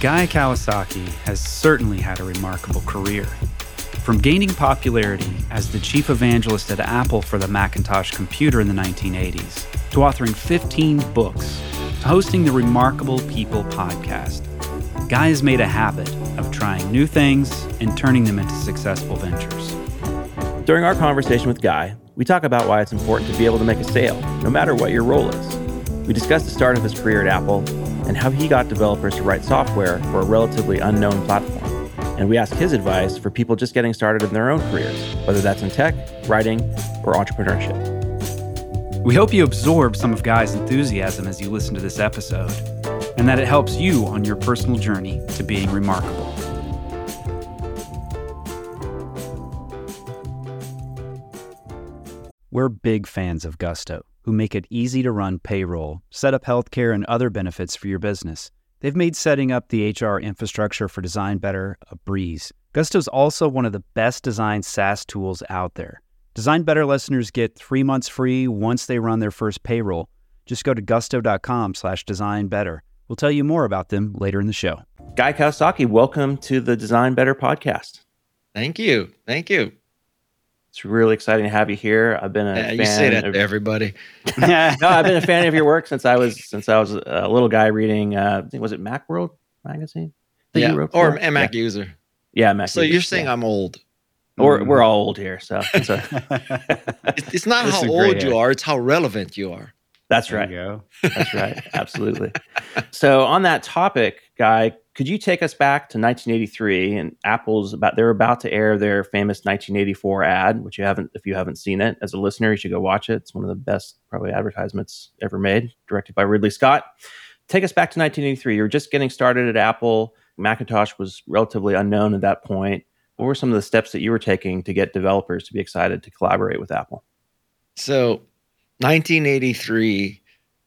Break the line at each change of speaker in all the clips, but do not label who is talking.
Guy Kawasaki has certainly had a remarkable career. From gaining popularity as the chief evangelist at Apple for the Macintosh computer in the 1980s, to authoring 15 books, to hosting the Remarkable People podcast, Guy has made a habit of trying new things and turning them into successful ventures.
During our conversation with Guy, we talk about why it's important to be able to make a sale, no matter what your role is. We discuss the start of his career at Apple and how he got developers to write software for a relatively unknown platform. And we ask his advice for people just getting started in their own careers, whether that's in tech, writing, or entrepreneurship.
We hope you absorb some of Guy's enthusiasm as you listen to this episode, and that it helps you on your personal journey to being remarkable. We're big fans of Gusto, who make it easy to run payroll, set up healthcare, and other benefits for your business. They've made setting up the HR infrastructure for Design Better a breeze. Gusto is also one of the best designed SaaS tools out there. Design Better listeners get three months free once they run their first payroll. Just go to gusto.com slash design better. We'll tell you more about them later in the show.
Guy Kawasaki, welcome to the Design Better podcast.
Thank you. Thank you.
It's really exciting to have you here. I've been a
Yeah,
fan
you say that
of,
to everybody.
no, I've been a fan of your work since I was since I was a little guy reading. Uh, I think was it MacWorld magazine? I
Yeah,
you wrote
or
for
Mac
Yeah,
user.
yeah Mac.
So you're saying
yeah.
I'm old.
we're we're all old here, so it's
It's, it's not
There's
how
some gray
old you are; it's how relevant you are.
that's
There
right.
you go.
That's right. Absolutely. So on that topic, Guy, could you take us back to 1983 and Apple's about they're about to air their famous 1984 ad, which you haven't if you haven't seen it as a listener, you should go watch it. It's one of the best probably advertisements ever made, directed by Ridley Scott. Take us back to 1983. You were just getting started at Apple. Macintosh was relatively unknown at that point. What were some of the steps that you were taking to get developers to be excited to collaborate with Apple?
So, 1983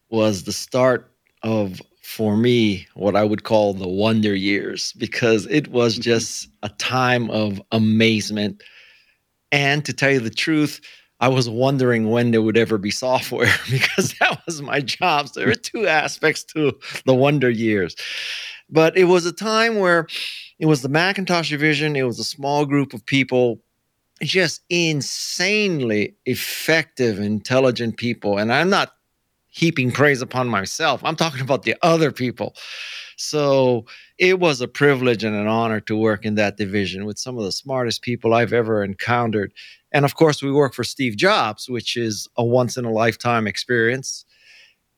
was the start of, for me, what I would call the wonder years, because it was mm-hmm. just a time of amazement. And to tell you the truth, I was wondering when there would ever be software because that was my job. So there are two aspects to the wonder years. But it was a time where it was the Macintosh division, it was a small group of people just insanely effective, intelligent people. And I'm not heaping praise upon myself, I'm talking about the other people. So it was a privilege and an honor to work in that division with some of the smartest people I've ever encountered. And of course, we work for Steve Jobs, which is a once in a lifetime experience.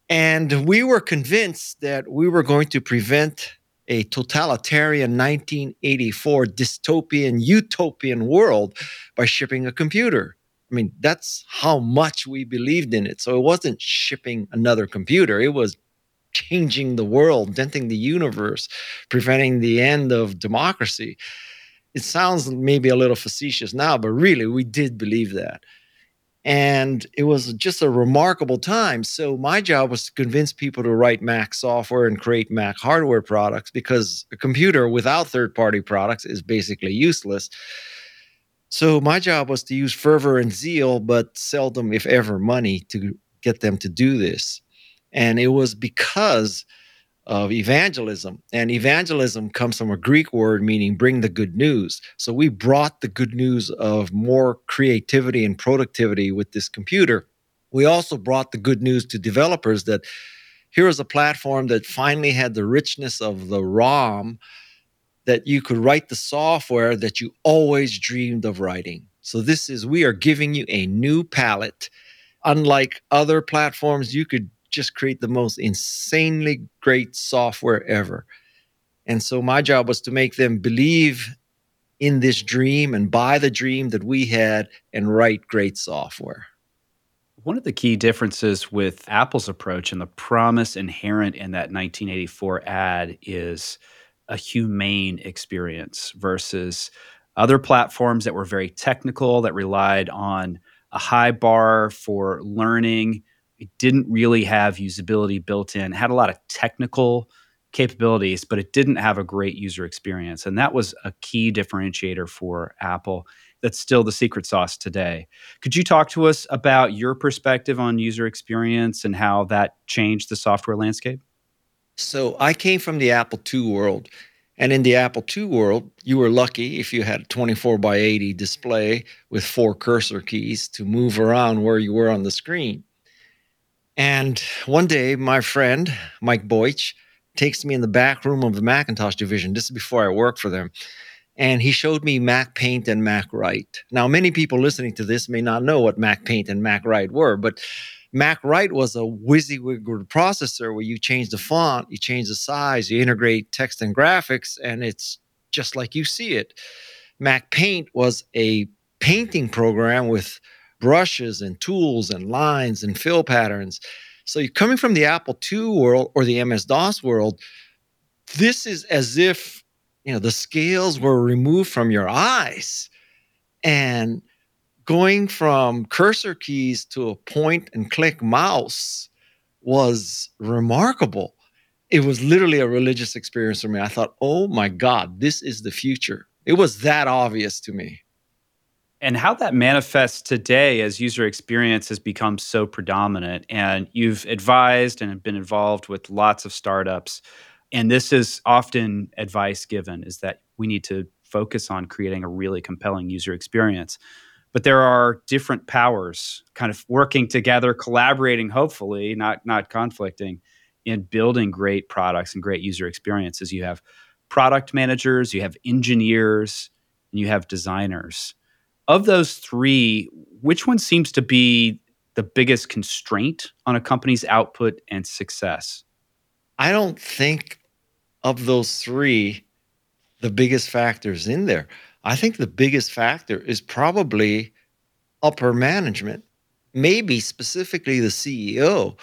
And we were convinced that we were going to prevent a totalitarian 1984 dystopian utopian world by shipping a computer. I mean, that's how much we believed in it. So it wasn't shipping another computer, it was changing the world, denting the universe, preventing the end of democracy. It sounds maybe a little facetious now, but really, we did believe that. And it was just a remarkable time. So, my job was to convince people to write Mac software and create Mac hardware products because a computer without third party products is basically useless. So, my job was to use fervor and zeal, but seldom, if ever, money to get them to do this. And it was because of evangelism. And evangelism comes from a Greek word meaning bring the good news. So we brought the good news of more creativity and productivity with this computer. We also brought the good news to developers that here is a platform that finally had the richness of the ROM that you could write the software that you always dreamed of writing. So this is we are giving you a new palette. Unlike other platforms, you could just create the most insanely great software ever. And so my job was to make them believe in this dream and buy the dream that we had and write great software.
One of the key differences with Apple's approach and the promise inherent in that 1984 ad is a humane experience versus other platforms that were very technical, that relied on a high bar for learning. It didn't really have usability built in, it had a lot of technical capabilities, but it didn't have a great user experience. And that was a key differentiator for Apple. That's still the secret sauce today. Could you talk to us about your perspective on user experience and how that changed the software landscape?
So I came from the Apple II world. And in the Apple II world, you were lucky if you had a 24 by 80 display with four cursor keys to move around where you were on the screen. And one day, my friend, Mike Boich, takes me in the back room of the Macintosh division. This is before I worked for them. And he showed me Mac Paint and Mac Write. Now, many people listening to this may not know what Mac Paint and Mac Write were, but Mac Write was a WYSIWYG processor where you change the font, you change the size, you integrate text and graphics, and it's just like you see it. Mac Paint was a painting program with brushes and tools and lines and fill patterns. So you're coming from the Apple II world or the MS DOS world. This is as if you know the scales were removed from your eyes, and going from cursor keys to a point and click mouse was remarkable. It was literally a religious experience for me. I thought, oh my God, this is the future. It was that obvious to me.
And how that manifests today as user experience has become so predominant. And you've advised and been involved with lots of startups. And this is often advice given is that we need to focus on creating a really compelling user experience but there are different powers kind of working together collaborating hopefully not not conflicting in building great products and great user experiences. You have product managers you have engineers and you have designers. Of those three which one seems to be the biggest constraint on a company's output and success?
I don't think of those three the biggest factors in there I think the biggest factor is probably upper management, maybe specifically the CEO,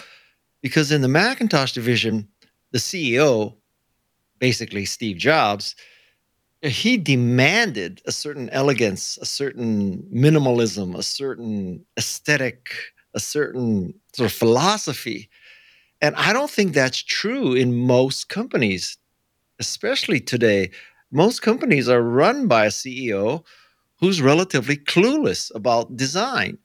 because in the Macintosh division, the CEO, basically Steve Jobs, he demanded a certain elegance, a certain minimalism, a certain aesthetic, a certain sort of philosophy. And I don't think that's true in most companies, especially today most companies are run by a CEO who's relatively clueless about design.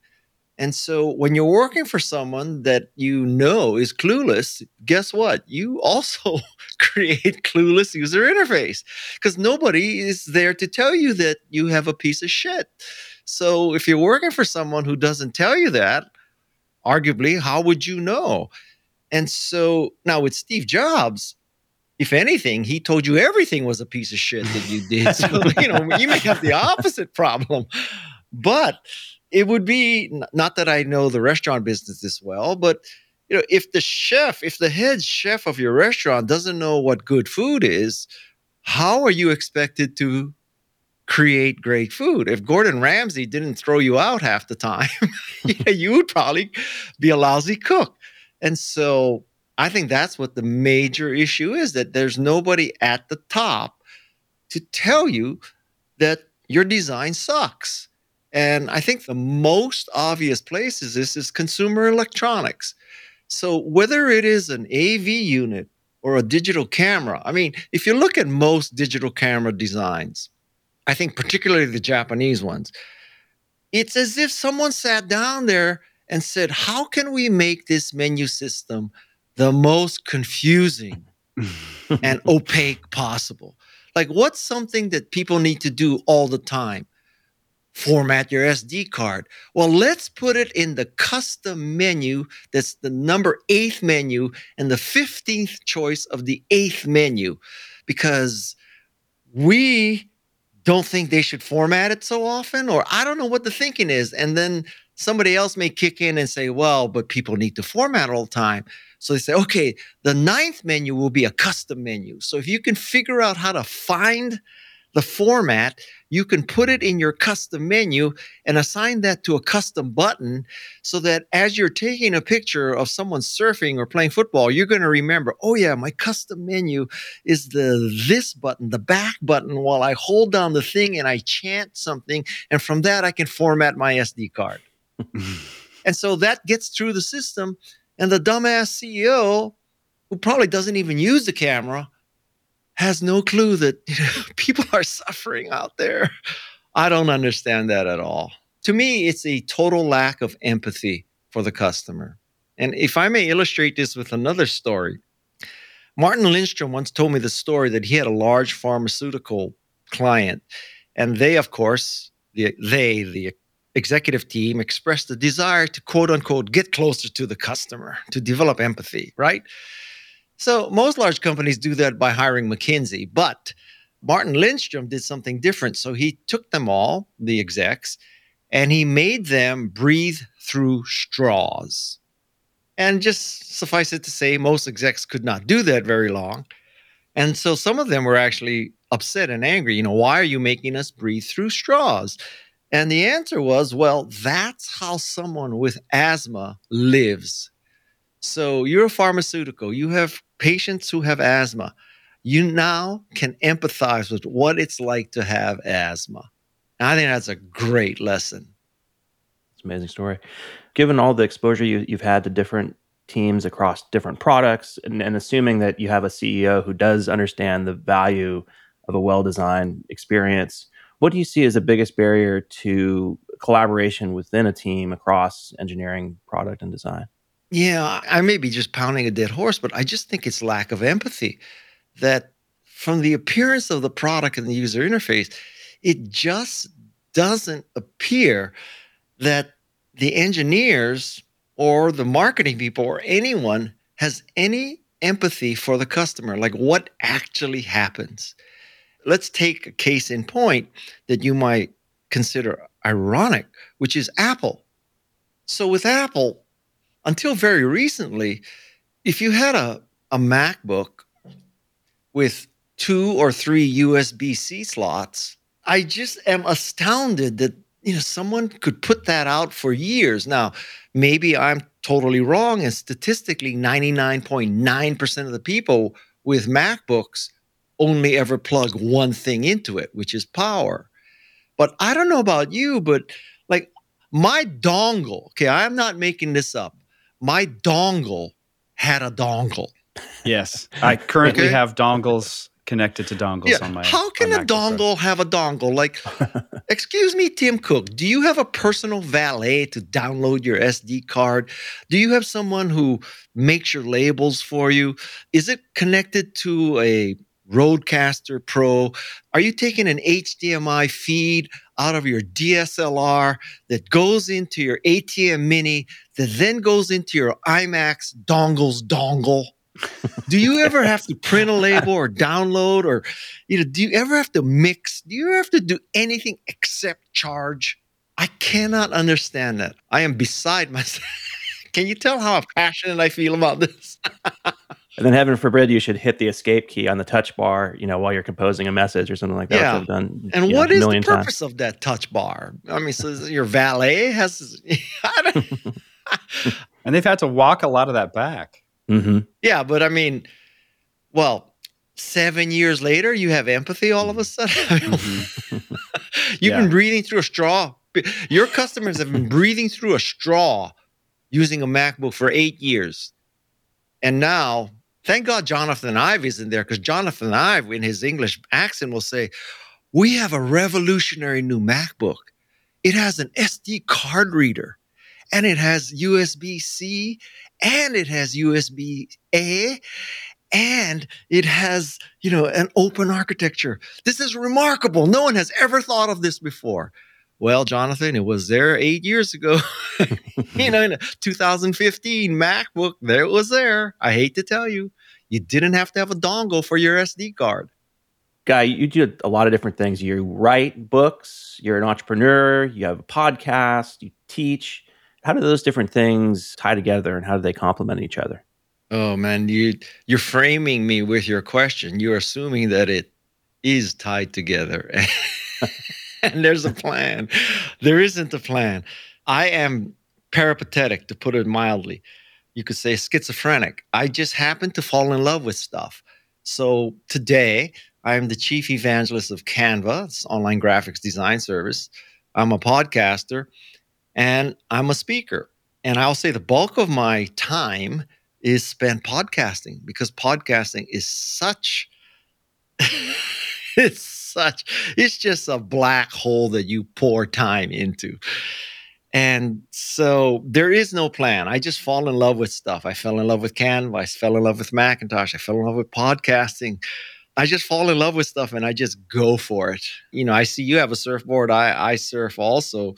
And so when you're working for someone that you know is clueless, guess what? You also create clueless user interface because nobody is there to tell you that you have a piece of shit. So if you're working for someone who doesn't tell you that, arguably, how would you know? And so now with Steve Jobs, if anything, he told you everything was a piece of shit that you did. So, you know, you may have the opposite problem. But it would be not that I know the restaurant business this well, but you know, if the chef, if the head chef of your restaurant doesn't know what good food is, how are you expected to create great food? If Gordon Ramsay didn't throw you out half the time, you would probably be a lousy cook. And so I think that's what the major issue is that there's nobody at the top to tell you that your design sucks. And I think the most obvious place is this is consumer electronics. So whether it is an AV unit or a digital camera, I mean, if you look at most digital camera designs, I think particularly the Japanese ones, it's as if someone sat down there and said, How can we make this menu system the most confusing and opaque possible. Like, what's something that people need to do all the time? Format your SD card. Well, let's put it in the custom menu that's the number eighth menu and the 15th choice of the eighth menu because we don't think they should format it so often, or I don't know what the thinking is. And then somebody else may kick in and say, well, but people need to format all the time. So they say, okay, the ninth menu will be a custom menu. So if you can figure out how to find the format, you can put it in your custom menu and assign that to a custom button so that as you're taking a picture of someone surfing or playing football, you're going to remember, oh yeah, my custom menu is the this button, the back button while I hold down the thing and I chant something and from that I can format my SD card. and so that gets through the system and the dumbass CEO, who probably doesn't even use the camera, has no clue that you know, people are suffering out there. I don't understand that at all. To me, it's a total lack of empathy for the customer. And if I may illustrate this with another story, Martin Lindstrom once told me the story that he had a large pharmaceutical client, and they, of course, the, they, the executive team, expressed a desire to quote unquote get closer to the customer, to develop empathy, right? So most large companies do that by hiring McKinsey, but Martin Lindstrom did something different. So he took them all, the execs, and he made them breathe through straws. And just suffice it to say, most execs could not do that very long. And so some of them were actually upset and angry. You know, why are you making us breathe through straws? And the answer was, well, that's how someone with asthma lives. So you're a pharmaceutical, you have patients who have asthma. You now can empathize with what it's like to have asthma. And I think that's a great lesson.
It's an amazing story. Given all the exposure you, have had to different teams across different products, and, and assuming that you have a CEO who does understand the value of a well designed experience, what do you see as the biggest barrier to collaboration within a team across engineering, product, and design?
Yeah, I may be just pounding a dead horse, but I just think it's lack of empathy. That from the appearance of the product and the user interface, it just doesn't appear that the engineers or the marketing people or anyone has any empathy for the customer, like what actually happens. Let's take a case in point that you might consider ironic, which is Apple. So, with Apple, until very recently, if you had a, a MacBook with two or three USB C slots, I just am astounded that you know someone could put that out for years. Now, maybe I'm totally wrong, and statistically, 99.9% of the people with MacBooks only ever plug one thing into it, which is power. But I don't know about you, but like my dongle, okay, I'm not making this up my dongle had a dongle.
Yes, I currently okay. have dongles connected to dongles yeah. on my.
How can a dongle have a dongle? Like, excuse me, Tim Cook, do you have a personal valet to download your SD card? Do you have someone who makes your labels for you? Is it connected to a Rodecaster Pro? Are you taking an HDMI feed out of your DSLR that goes into your ATEM Mini that then goes into your iMac's dongles dongle? do you ever have to print a label or download or you know do you ever have to mix do you ever have to do anything except charge i cannot understand that i am beside myself can you tell how passionate i feel about this
And then heaven forbid you should hit the escape key on the touch bar, you know, while you're composing a message or something like that.
Yeah.
Done,
and what know, is the purpose times. of that touch bar? I mean, so your valet has.
and they've had to walk a lot of that back.
Mm-hmm. Yeah, but I mean, well, seven years later, you have empathy all of a sudden. mm-hmm. You've yeah. been breathing through a straw. Your customers have been breathing through a straw using a MacBook for eight years. And now Thank God Jonathan Ive isn't there because Jonathan Ive, in his English accent, will say, We have a revolutionary new MacBook. It has an SD card reader and it has USB C and it has USB A and it has, you know, an open architecture. This is remarkable. No one has ever thought of this before. Well, Jonathan, it was there eight years ago. you know, in 2015 MacBook, there it was there. I hate to tell you, you didn't have to have a dongle for your SD card.
Guy, you do a lot of different things. You write books, you're an entrepreneur, you have a podcast, you teach. How do those different things tie together and how do they complement each other?
Oh man, you you're framing me with your question. You're assuming that it is tied together. and there's a plan. There isn't a plan. I am peripatetic, to put it mildly. You could say schizophrenic. I just happen to fall in love with stuff. So today, I am the chief evangelist of Canva, it's online graphics design service. I'm a podcaster and I'm a speaker. And I'll say the bulk of my time is spent podcasting because podcasting is such it's such it's just a black hole that you pour time into And so there is no plan. I just fall in love with stuff. I fell in love with Canva. I fell in love with Macintosh. I fell in love with podcasting. I just fall in love with stuff and I just go for it. You know, I see you have a surfboard. I, I surf also.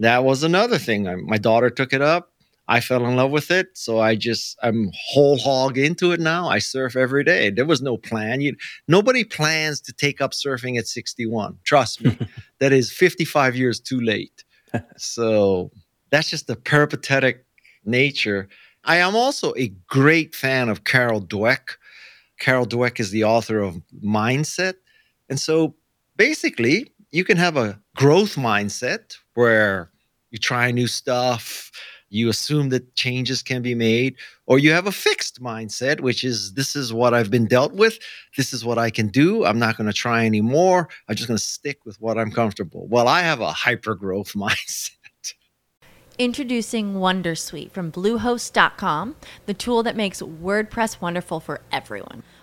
That was another thing. I, my daughter took it up. I fell in love with it. So I just, I'm whole hog into it now. I surf every day. There was no plan. You, nobody plans to take up surfing at 61. Trust me, that is 55 years too late. so that's just the peripatetic nature. I am also a great fan of Carol Dweck. Carol Dweck is the author of Mindset. And so basically, you can have a growth mindset where you try new stuff, you assume that changes can be made, or you have a fixed mindset, which is this is what I've been dealt with, this is what I can do. I'm not going to try anymore. I'm just going to stick with what I'm comfortable. Well, I have a hyper growth mindset.
Introducing Wondersuite from Bluehost.com, the tool that makes WordPress wonderful for everyone.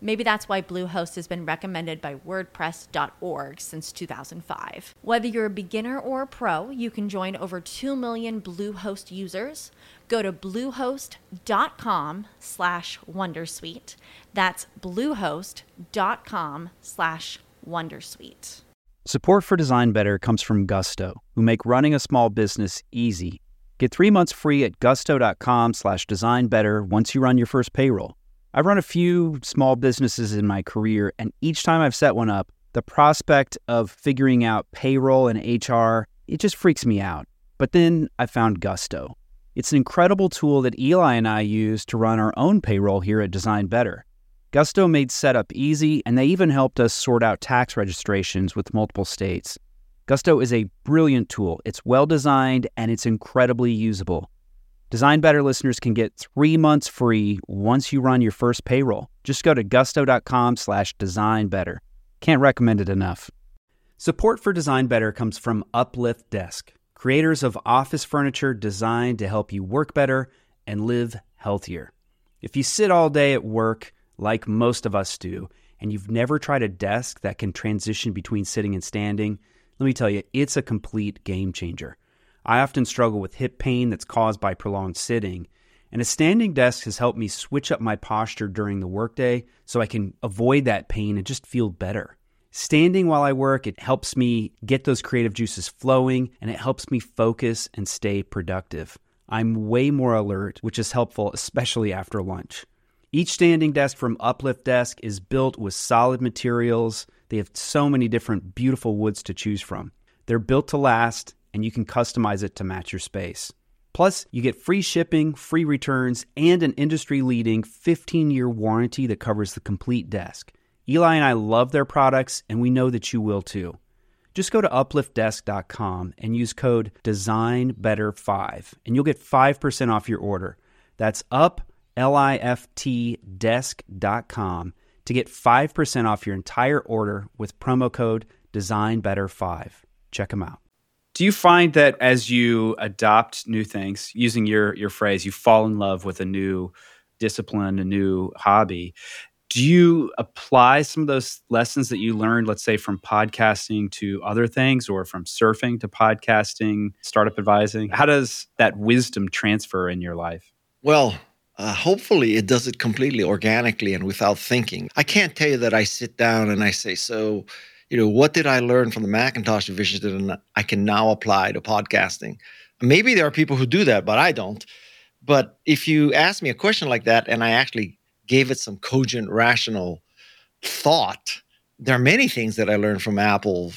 Maybe that's why Bluehost has been recommended by WordPress.org since 2005. Whether you're a beginner or a pro, you can join over 2 million Bluehost users. Go to bluehost.com slash Wondersuite. That's bluehost.com slash Wondersuite.
Support for Design Better comes from Gusto, who make running a small business easy. Get three months free at gusto.com slash design better once you run your first payroll. I've run a few small businesses in my career, and each time I've set one up, the prospect of figuring out payroll and HR, it just freaks me out. But then I found Gusto. It's an incredible tool that Eli and I use to run our own payroll here at Design Better. Gusto made setup easy, and they even helped us sort out tax registrations with multiple states. Gusto is a brilliant tool. It's well designed and it's incredibly usable. Design Better listeners can get three months free once you run your first payroll. Just go to gusto.com slash design better. Can't recommend it enough. Support for Design Better comes from Uplift Desk, creators of office furniture designed to help you work better and live healthier. If you sit all day at work, like most of us do, and you've never tried a desk that can transition between sitting and standing, let me tell you, it's a complete game changer. I often struggle with hip pain that's caused by prolonged sitting, and a standing desk has helped me switch up my posture during the workday so I can avoid that pain and just feel better. Standing while I work, it helps me get those creative juices flowing and it helps me focus and stay productive. I'm way more alert, which is helpful, especially after lunch. Each standing desk from Uplift Desk is built with solid materials they have so many different beautiful woods to choose from. They're built to last, and you can customize it to match your space. Plus, you get free shipping, free returns, and an industry leading 15 year warranty that covers the complete desk. Eli and I love their products, and we know that you will too. Just go to upliftdesk.com and use code DESIGNBETTER5, and you'll get 5% off your order. That's up, L I F T desk.com to get 5% off your entire order with promo code DesignBetter5. Check them out. Do you find that as you adopt new things, using your your phrase, you fall in love with a new discipline, a new hobby? Do you apply some of those lessons that you learned, let's say from podcasting to other things or from surfing to podcasting, startup advising? How does that wisdom transfer in your life?
Well, uh, hopefully it does it completely organically and without thinking. I can't tell you that I sit down and I say, so, you know, what did I learn from the Macintosh division that I can now apply to podcasting? Maybe there are people who do that, but I don't. But if you ask me a question like that and I actually gave it some cogent, rational thought, there are many things that I learned from Apple.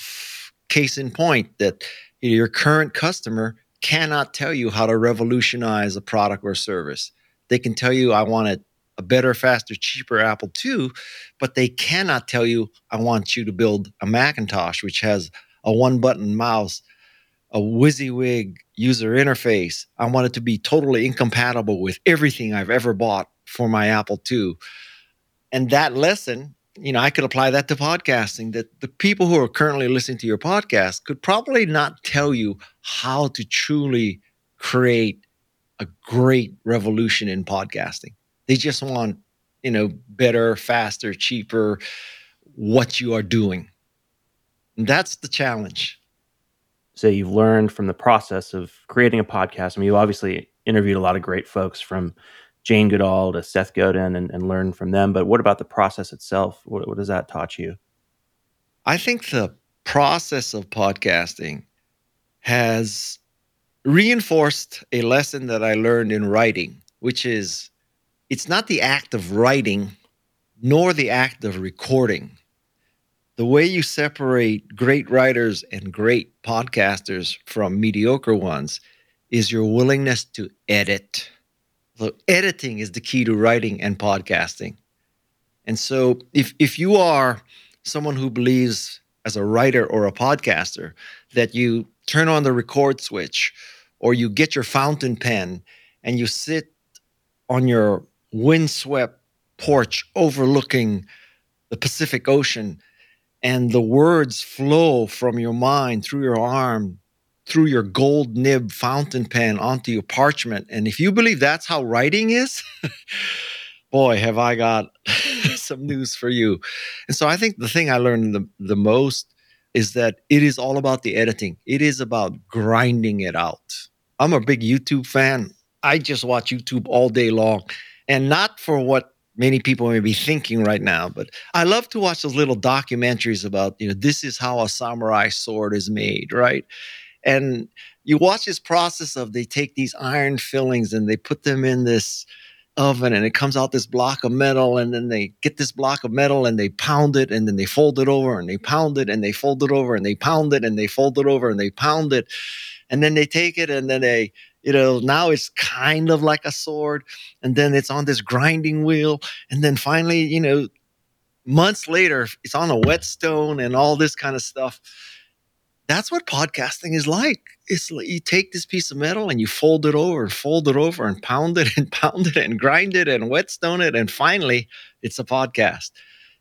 Case in point, that your current customer cannot tell you how to revolutionize a product or service they can tell you I want it a better, faster, cheaper Apple II, but they cannot tell you, I want you to build a Macintosh, which has a one button mouse, a WYSIWYG user interface. I want it to be totally incompatible with everything I've ever bought for my Apple II. And that lesson, you know, I could apply that to podcasting that the people who are currently listening to your podcast could probably not tell you how to truly create a great revolution in podcasting. They just want, you know, better, faster, cheaper, what you are doing. And that's the challenge.
So you've learned from the process of creating a podcast. I mean, you obviously interviewed a lot of great folks from Jane Goodall to Seth Godin and, and learned from them. But what about the process itself? What, what has that taught you?
I think the process of podcasting has reinforced a lesson that I learned in writing, which is it's not the act of writing nor the act of recording. The way you separate great writers and great podcasters from mediocre ones is your willingness to edit. So editing is the key to writing and podcasting. And so if if you are someone who believes as a writer or a podcaster that you turn on the record switch or you get your fountain pen and you sit on your windswept porch overlooking the Pacific Ocean and the words flow from your mind through your arm through your gold nib fountain pen onto your parchment. And if you believe that's how writing is boy have i got some news for you. And so i think the thing i learned the, the most is that it is all about the editing. It is about grinding it out. I'm a big youtube fan. I just watch youtube all day long and not for what many people may be thinking right now but i love to watch those little documentaries about you know this is how a samurai sword is made right? And you watch this process of they take these iron fillings and they put them in this oven and it comes out this block of metal and then they get this block of metal and they pound it and then they fold it over and they pound it and they fold it over and they pound it and they fold it over and they pound it. And then they take it and then they you know now it's kind of like a sword and then it's on this grinding wheel and then finally you know months later it's on a whetstone and all this kind of stuff that's what podcasting is like. It's like you take this piece of metal and you fold it over and fold it over and pound it and pound it and grind it and whetstone it. And finally, it's a podcast.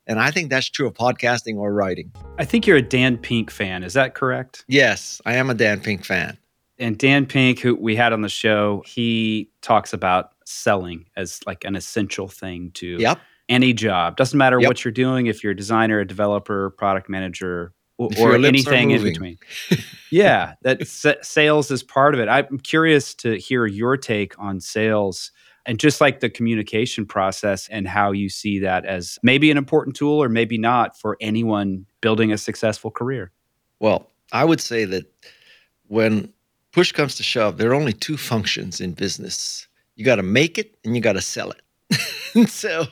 And I think that's true of podcasting or writing.
I think you're a Dan Pink fan. Is that correct?
Yes, I am a Dan Pink fan.
And Dan Pink, who we had on the show, he talks about selling as like an essential thing to
yep.
any job. Doesn't matter yep. what you're doing, if you're a designer, a developer, product manager, or, anything in between. yeah, that sales is part of it. I'm curious to hear your take on sales and just like the communication process and how you see that as maybe an important tool or maybe not for anyone building a successful career.
Well, I would say that when push comes to shove, there are only two functions in business. You got to make it and you got to sell it. so,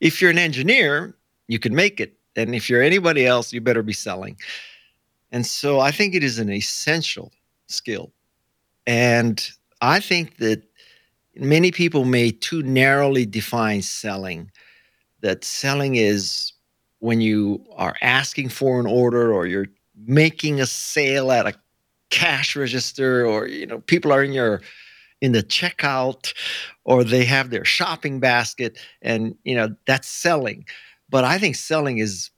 if you're an engineer, you can make it and if you're anybody else, you better be selling. And so I think it is an essential skill. And I think that many people may too narrowly define selling, that selling is when you are asking for an order or you're making a sale at a cash register or you know people are in your in the checkout or they have their shopping basket and you know that's selling but I think selling is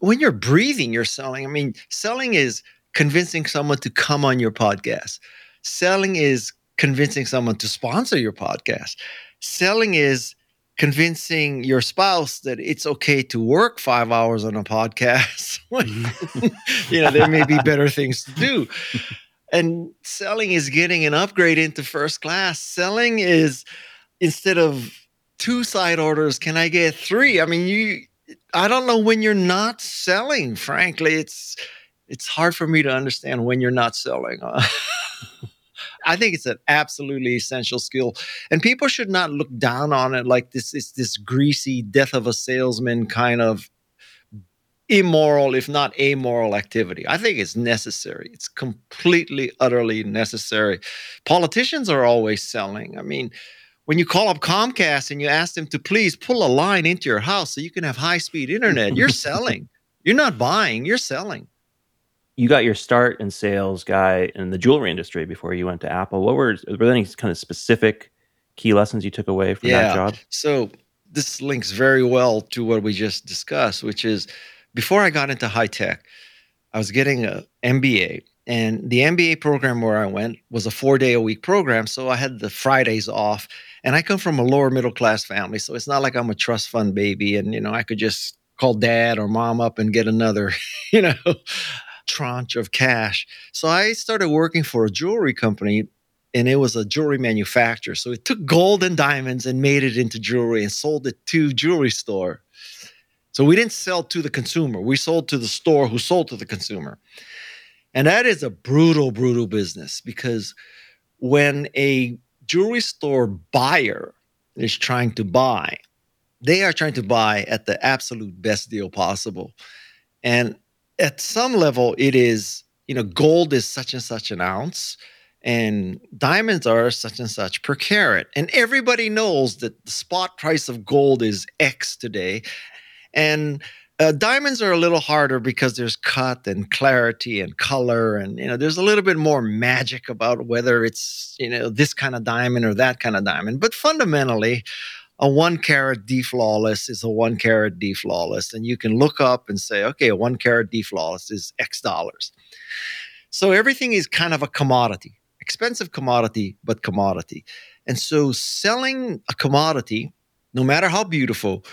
when you're breathing, you're selling. I mean, selling is convincing someone to come on your podcast. Selling is convincing someone to sponsor your podcast. Selling is convincing your spouse that it's okay to work five hours on a podcast. Mm-hmm. you know, there may be better things to do. And selling is getting an upgrade into first class. Selling is instead of two side orders, can I get three? I mean, you I don't know when you're not selling. Frankly, it's it's hard for me to understand when you're not selling. I think it's an absolutely essential skill, and people should not look down on it like this is this greasy death of a salesman kind of immoral, if not amoral activity. I think it's necessary. It's completely, utterly necessary. Politicians are always selling. I mean, when you call up Comcast and you ask them to please pull a line into your house so you can have high speed internet, you're selling. You're not buying, you're selling.
You got your start in sales, guy, in the jewelry industry before you went to Apple. What were, were there any kind of specific key lessons you took away from yeah. that job?
So this links very well to what we just discussed, which is before I got into high tech, I was getting an MBA. And the MBA program where I went was a four day a week program. So I had the Fridays off. And I come from a lower middle class family. So it's not like I'm a trust fund baby and, you know, I could just call dad or mom up and get another, you know, tranche of cash. So I started working for a jewelry company and it was a jewelry manufacturer. So it took gold and diamonds and made it into jewelry and sold it to jewelry store. So we didn't sell to the consumer. We sold to the store who sold to the consumer. And that is a brutal, brutal business because when a jewelry store buyer is trying to buy, they are trying to buy at the absolute best deal possible. And at some level, it is, you know, gold is such and such an ounce, and diamonds are such and such per carat. And everybody knows that the spot price of gold is X today. And uh, diamonds are a little harder because there's cut and clarity and color, and you know there's a little bit more magic about whether it's you know this kind of diamond or that kind of diamond. But fundamentally, a one carat D flawless is a one carat D flawless, and you can look up and say, okay, a one carat D flawless is X dollars. So everything is kind of a commodity, expensive commodity, but commodity. And so selling a commodity, no matter how beautiful,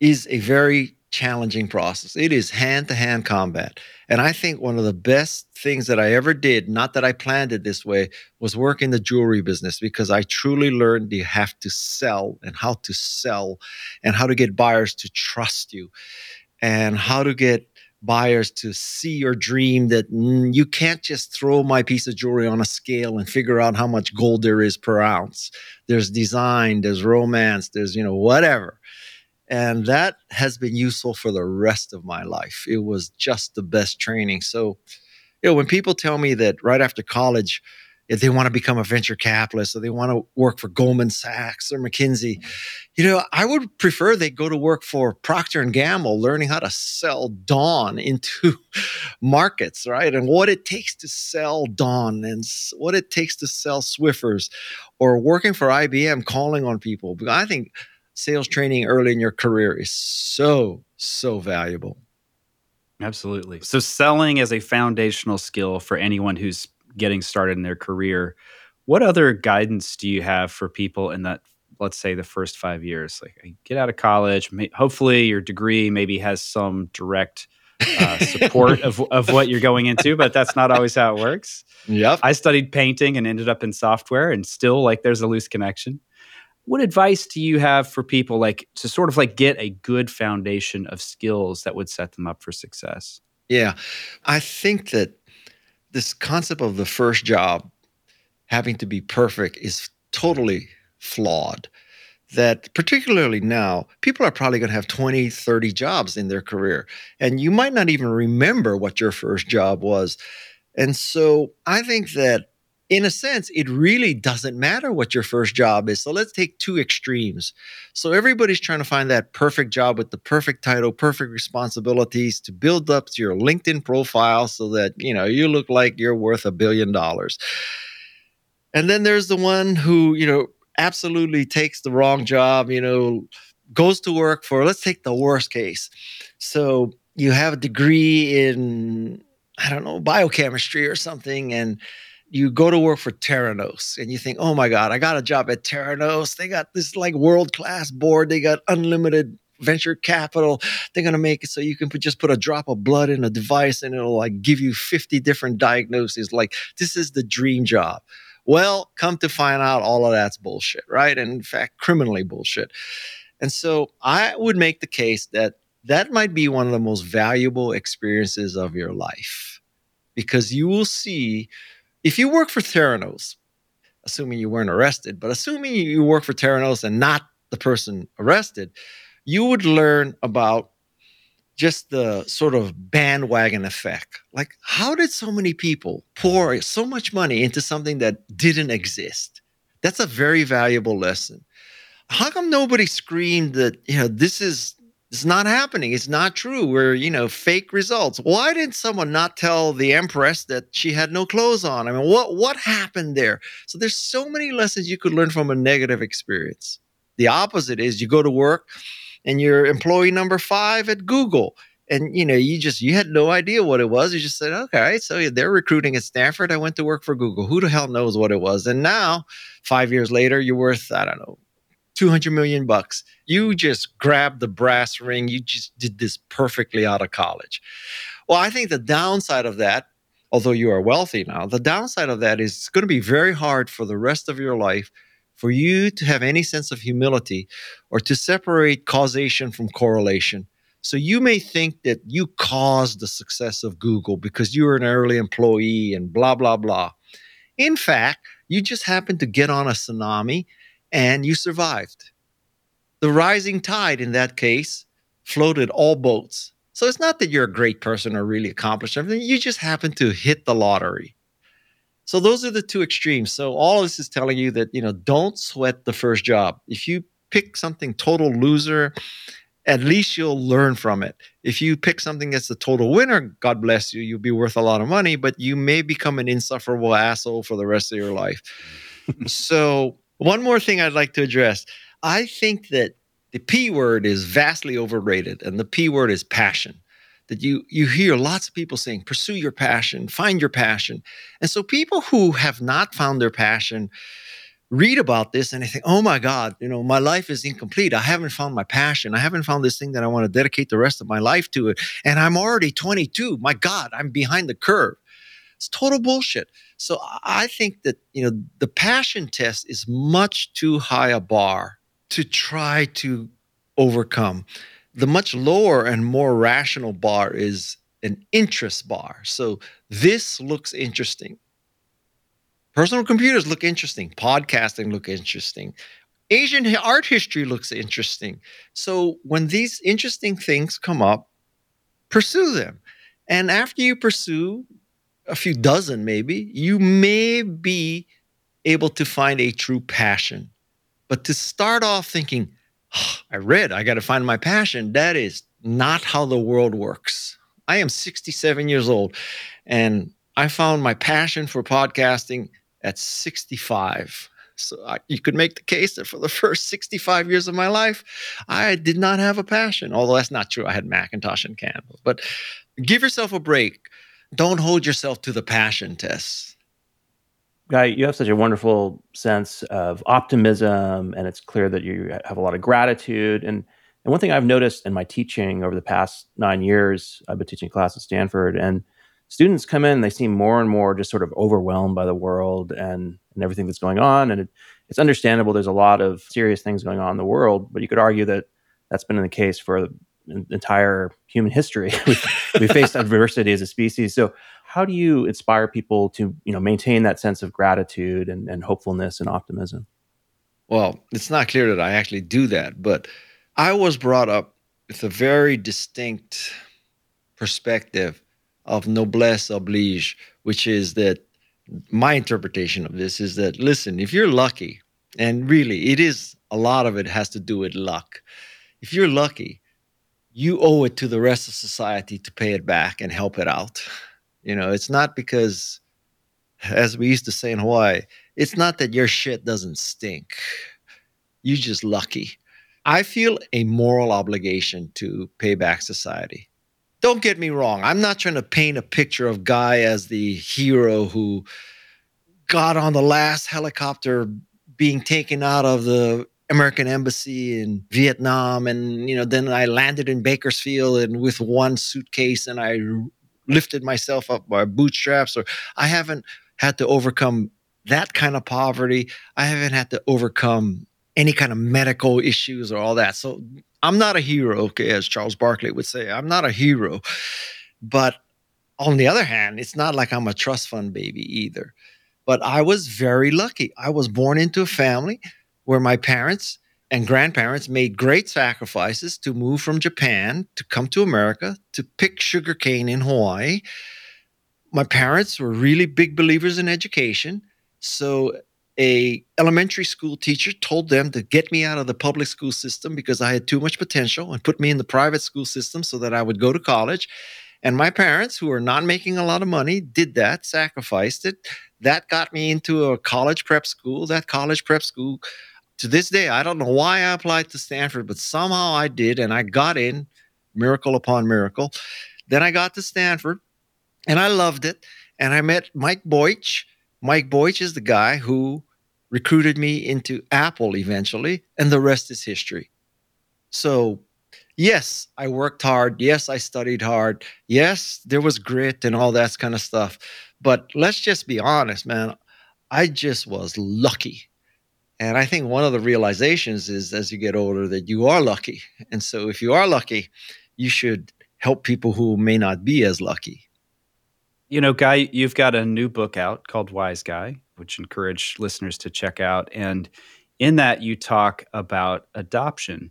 is a very challenging process. It is hand to hand combat. And I think one of the best things that I ever did, not that I planned it this way, was work in the jewelry business because I truly learned you have to sell and how to sell and how to get buyers to trust you and how to get buyers to see your dream that mm, you can't just throw my piece of jewelry on a scale and figure out how much gold there is per ounce. There's design, there's romance, there's, you know, whatever and that has been useful for the rest of my life. It was just the best training. So, you know, when people tell me that right after college, if they want to become a venture capitalist or they want to work for Goldman Sachs or McKinsey, you know, I would prefer they go to work for Procter and Gamble, learning how to sell Dawn into markets, right? And what it takes to sell Dawn and what it takes to sell Swiffers, or working for IBM, calling on people. I think sales training early in your career is so, so valuable.
Absolutely. So, selling as a foundational skill for anyone who's getting started in their career, what other guidance do you have for people in that, let's say, the first five years? Like, get out of college, may, hopefully, your degree maybe has some direct uh, support of, of what you're going into, but that's not always how it works.
Yep.
I studied painting and ended up in software, and still, like, there's a loose connection what advice do you have for people like to sort of like get a good foundation of skills that would set them up for success?
Yeah. I think that this concept of the first job having to be perfect is totally flawed. That particularly now people are probably going to have 20 30 jobs in their career and you might not even remember what your first job was. And so i think that in a sense, it really doesn't matter what your first job is. So let's take two extremes. So everybody's trying to find that perfect job with the perfect title, perfect responsibilities to build up your LinkedIn profile so that, you know, you look like you're worth a billion dollars. And then there's the one who, you know, absolutely takes the wrong job, you know, goes to work for, let's take the worst case. So you have a degree in, I don't know, biochemistry or something, and you go to work for Theranos and you think, oh my God, I got a job at Theranos. They got this like world class board. They got unlimited venture capital. They're going to make it so you can put, just put a drop of blood in a device and it'll like give you 50 different diagnoses. Like, this is the dream job. Well, come to find out, all of that's bullshit, right? And in fact, criminally bullshit. And so I would make the case that that might be one of the most valuable experiences of your life because you will see if you work for Theranos, assuming you weren't arrested, but assuming you work for Theranos and not the person arrested, you would learn about just the sort of bandwagon effect. Like, how did so many people pour so much money into something that didn't exist? That's a very valuable lesson. how come nobody screamed that, you know, this is it's not happening. It's not true. We're, you know, fake results. Why didn't someone not tell the empress that she had no clothes on? I mean, what what happened there? So there's so many lessons you could learn from a negative experience. The opposite is you go to work and you're employee number 5 at Google and you know, you just you had no idea what it was. You just said, "Okay, so they're recruiting at Stanford. I went to work for Google. Who the hell knows what it was?" And now, 5 years later, you're worth I don't know 200 million bucks. You just grabbed the brass ring. You just did this perfectly out of college. Well, I think the downside of that, although you are wealthy now, the downside of that is it's going to be very hard for the rest of your life for you to have any sense of humility or to separate causation from correlation. So you may think that you caused the success of Google because you were an early employee and blah, blah, blah. In fact, you just happened to get on a tsunami and you survived. The rising tide in that case floated all boats. So it's not that you're a great person or really accomplished everything, you just happen to hit the lottery. So those are the two extremes. So all of this is telling you that, you know, don't sweat the first job. If you pick something total loser, at least you'll learn from it. If you pick something that's a total winner, God bless you, you'll be worth a lot of money, but you may become an insufferable asshole for the rest of your life. so one more thing I'd like to address. I think that the P word is vastly overrated, and the P word is passion. That you you hear lots of people saying, pursue your passion, find your passion. And so people who have not found their passion read about this and they think, oh my God, you know, my life is incomplete. I haven't found my passion. I haven't found this thing that I want to dedicate the rest of my life to it. And I'm already 22. My God, I'm behind the curve. It's total bullshit. So I think that, you know, the passion test is much too high a bar to try to overcome. The much lower and more rational bar is an interest bar. So this looks interesting. Personal computers look interesting. Podcasting look interesting. Asian art history looks interesting. So when these interesting things come up, pursue them. And after you pursue a few dozen maybe, you may be able to find a true passion. But to start off thinking, oh, I read, I got to find my passion, that is not how the world works. I am 67 years old and I found my passion for podcasting at 65. So I, you could make the case that for the first 65 years of my life, I did not have a passion. Although that's not true. I had Macintosh and Canva. But give yourself a break don't hold yourself to the passion test.
Guy, you have such a wonderful sense of optimism, and it's clear that you have a lot of gratitude. And, and one thing I've noticed in my teaching over the past nine years, I've been teaching class at Stanford, and students come in, they seem more and more just sort of overwhelmed by the world and, and everything that's going on. And it, it's understandable there's a lot of serious things going on in the world, but you could argue that that's been the case for entire human history. we faced adversity as a species. So, how do you inspire people to you know maintain that sense of gratitude and, and hopefulness and optimism?
Well, it's not clear that I actually do that, but I was brought up with a very distinct perspective of noblesse oblige, which is that my interpretation of this is that listen, if you're lucky, and really it is a lot of it has to do with luck. If you're lucky, you owe it to the rest of society to pay it back and help it out. You know, it's not because, as we used to say in Hawaii, it's not that your shit doesn't stink. You're just lucky. I feel a moral obligation to pay back society. Don't get me wrong. I'm not trying to paint a picture of Guy as the hero who got on the last helicopter being taken out of the American embassy in Vietnam, and you know, then I landed in Bakersfield and with one suitcase, and I lifted myself up by bootstraps. Or I haven't had to overcome that kind of poverty. I haven't had to overcome any kind of medical issues or all that. So I'm not a hero, okay, as Charles Barkley would say. I'm not a hero, but on the other hand, it's not like I'm a trust fund baby either. But I was very lucky. I was born into a family where my parents and grandparents made great sacrifices to move from Japan to come to America to pick sugarcane in Hawaii. My parents were really big believers in education. So a elementary school teacher told them to get me out of the public school system because I had too much potential and put me in the private school system so that I would go to college. And my parents, who are not making a lot of money, did that, sacrificed it. That got me into a college prep school. That college prep school, to this day, I don't know why I applied to Stanford, but somehow I did, and I got in, miracle upon miracle. Then I got to Stanford, and I loved it. And I met Mike Boich. Mike Boich is the guy who recruited me into Apple eventually, and the rest is history. So yes, I worked hard. Yes, I studied hard. Yes, there was grit and all that kind of stuff. But let's just be honest, man. I just was lucky. And I think one of the realizations is as you get older that you are lucky. And so if you are lucky, you should help people who may not be as lucky.
You know, Guy, you've got a new book out called Wise Guy, which encourage listeners to check out. And in that, you talk about adoption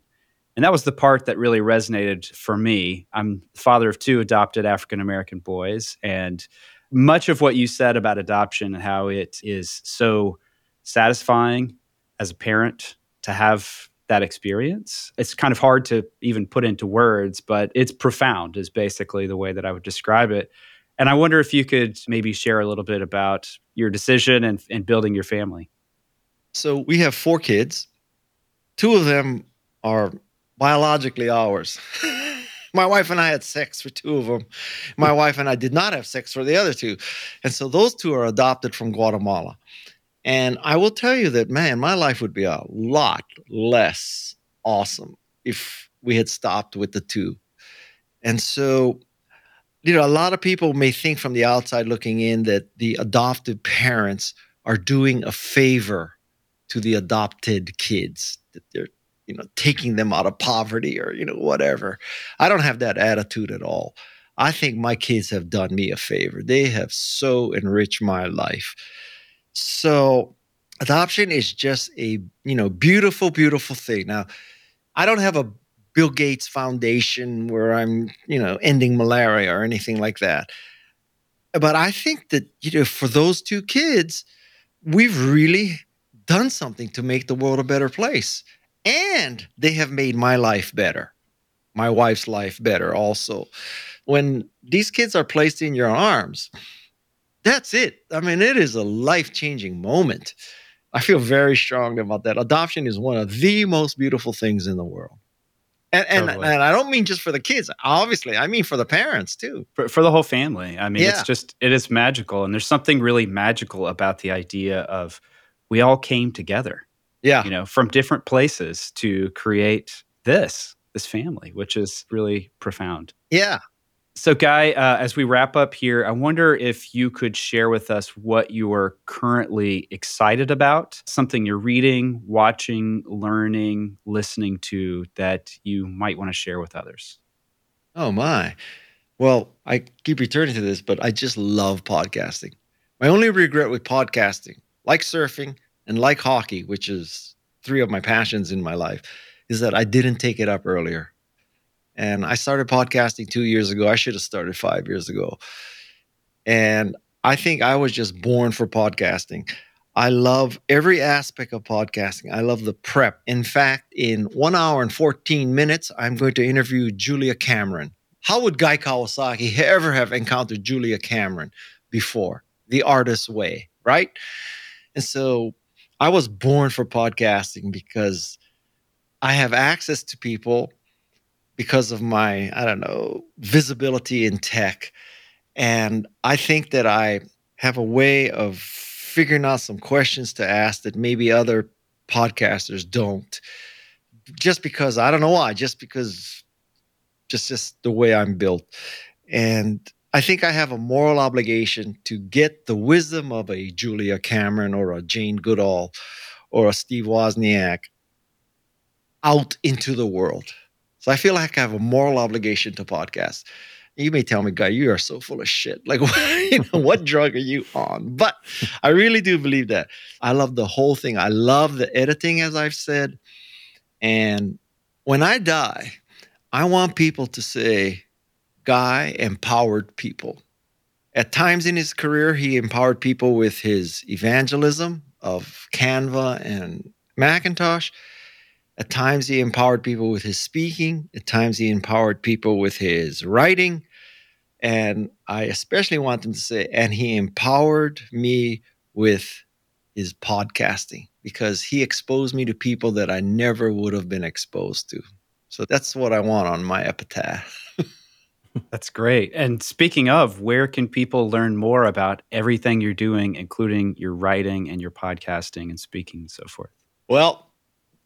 and that was the part that really resonated for me. I'm the father of two adopted African American boys. And much of what you said about adoption and how it is so satisfying as a parent to have that experience. It's kind of hard to even put into words, but it's profound, is basically the way that I would describe it. And I wonder if you could maybe share a little bit about your decision and, and building your family.
So we have four kids. Two of them are biologically ours. my wife and I had sex for two of them. My wife and I did not have sex for the other two. And so those two are adopted from Guatemala. And I will tell you that, man, my life would be a lot less awesome if we had stopped with the two. And so, you know, a lot of people may think from the outside looking in that the adopted parents are doing a favor to the adopted kids, that they're you know taking them out of poverty or you know whatever. I don't have that attitude at all. I think my kids have done me a favor. They have so enriched my life so adoption is just a you know beautiful beautiful thing. Now i don't have a bill gates foundation where i'm you know ending malaria or anything like that. But i think that you know for those two kids we've really done something to make the world a better place. And they have made my life better, my wife's life better also. When these kids are placed in your arms, that's it. I mean, it is a life changing moment. I feel very strong about that. Adoption is one of the most beautiful things in the world. And, and, totally. and, I don't mean just for the kids. Obviously, I mean for the parents too.
For, for the whole family. I mean, yeah. it's just it is magical, and there's something really magical about the idea of we all came together
yeah
you know from different places to create this this family which is really profound
yeah
so guy uh, as we wrap up here i wonder if you could share with us what you are currently excited about something you're reading watching learning listening to that you might want to share with others.
Oh my. Well i keep returning to this but i just love podcasting. My only regret with podcasting like surfing and like hockey, which is three of my passions in my life, is that I didn't take it up earlier. And I started podcasting two years ago. I should have started five years ago. And I think I was just born for podcasting. I love every aspect of podcasting. I love the prep. In fact, in one hour and 14 minutes, I'm going to interview Julia Cameron. How would Guy Kawasaki ever have encountered Julia Cameron before? The artist's way, right? And so I was born for podcasting because I have access to people because of my, I don't know, visibility in tech. And I think that I have a way of figuring out some questions to ask that maybe other podcasters don't. Just because I don't know why, just because just just the way I'm built. And I think I have a moral obligation to get the wisdom of a Julia Cameron or a Jane Goodall or a Steve Wozniak out into the world. So I feel like I have a moral obligation to podcast. You may tell me, guy, you are so full of shit. Like, you know, what drug are you on? But I really do believe that. I love the whole thing. I love the editing, as I've said. And when I die, I want people to say, Guy empowered people. At times in his career, he empowered people with his evangelism of Canva and Macintosh. At times, he empowered people with his speaking. At times, he empowered people with his writing. And I especially want him to say, and he empowered me with his podcasting because he exposed me to people that I never would have been exposed to. So that's what I want on my epitaph.
That's great. And speaking of, where can people learn more about everything you're doing, including your writing and your podcasting and speaking and so forth?
Well,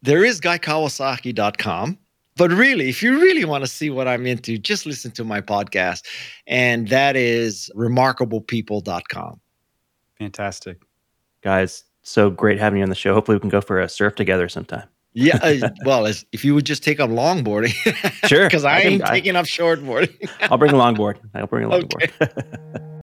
there is guykawasaki.com. But really, if you really want to see what I'm into, just listen to my podcast. And that is remarkablepeople.com.
Fantastic.
Guys, so great having you on the show. Hopefully, we can go for a surf together sometime.
Yeah, uh, well, if you would just take up longboarding,
sure,
because I,
I
ain't
I-
taking up shortboarding.
I'll bring a longboard. I'll bring a longboard.
Okay.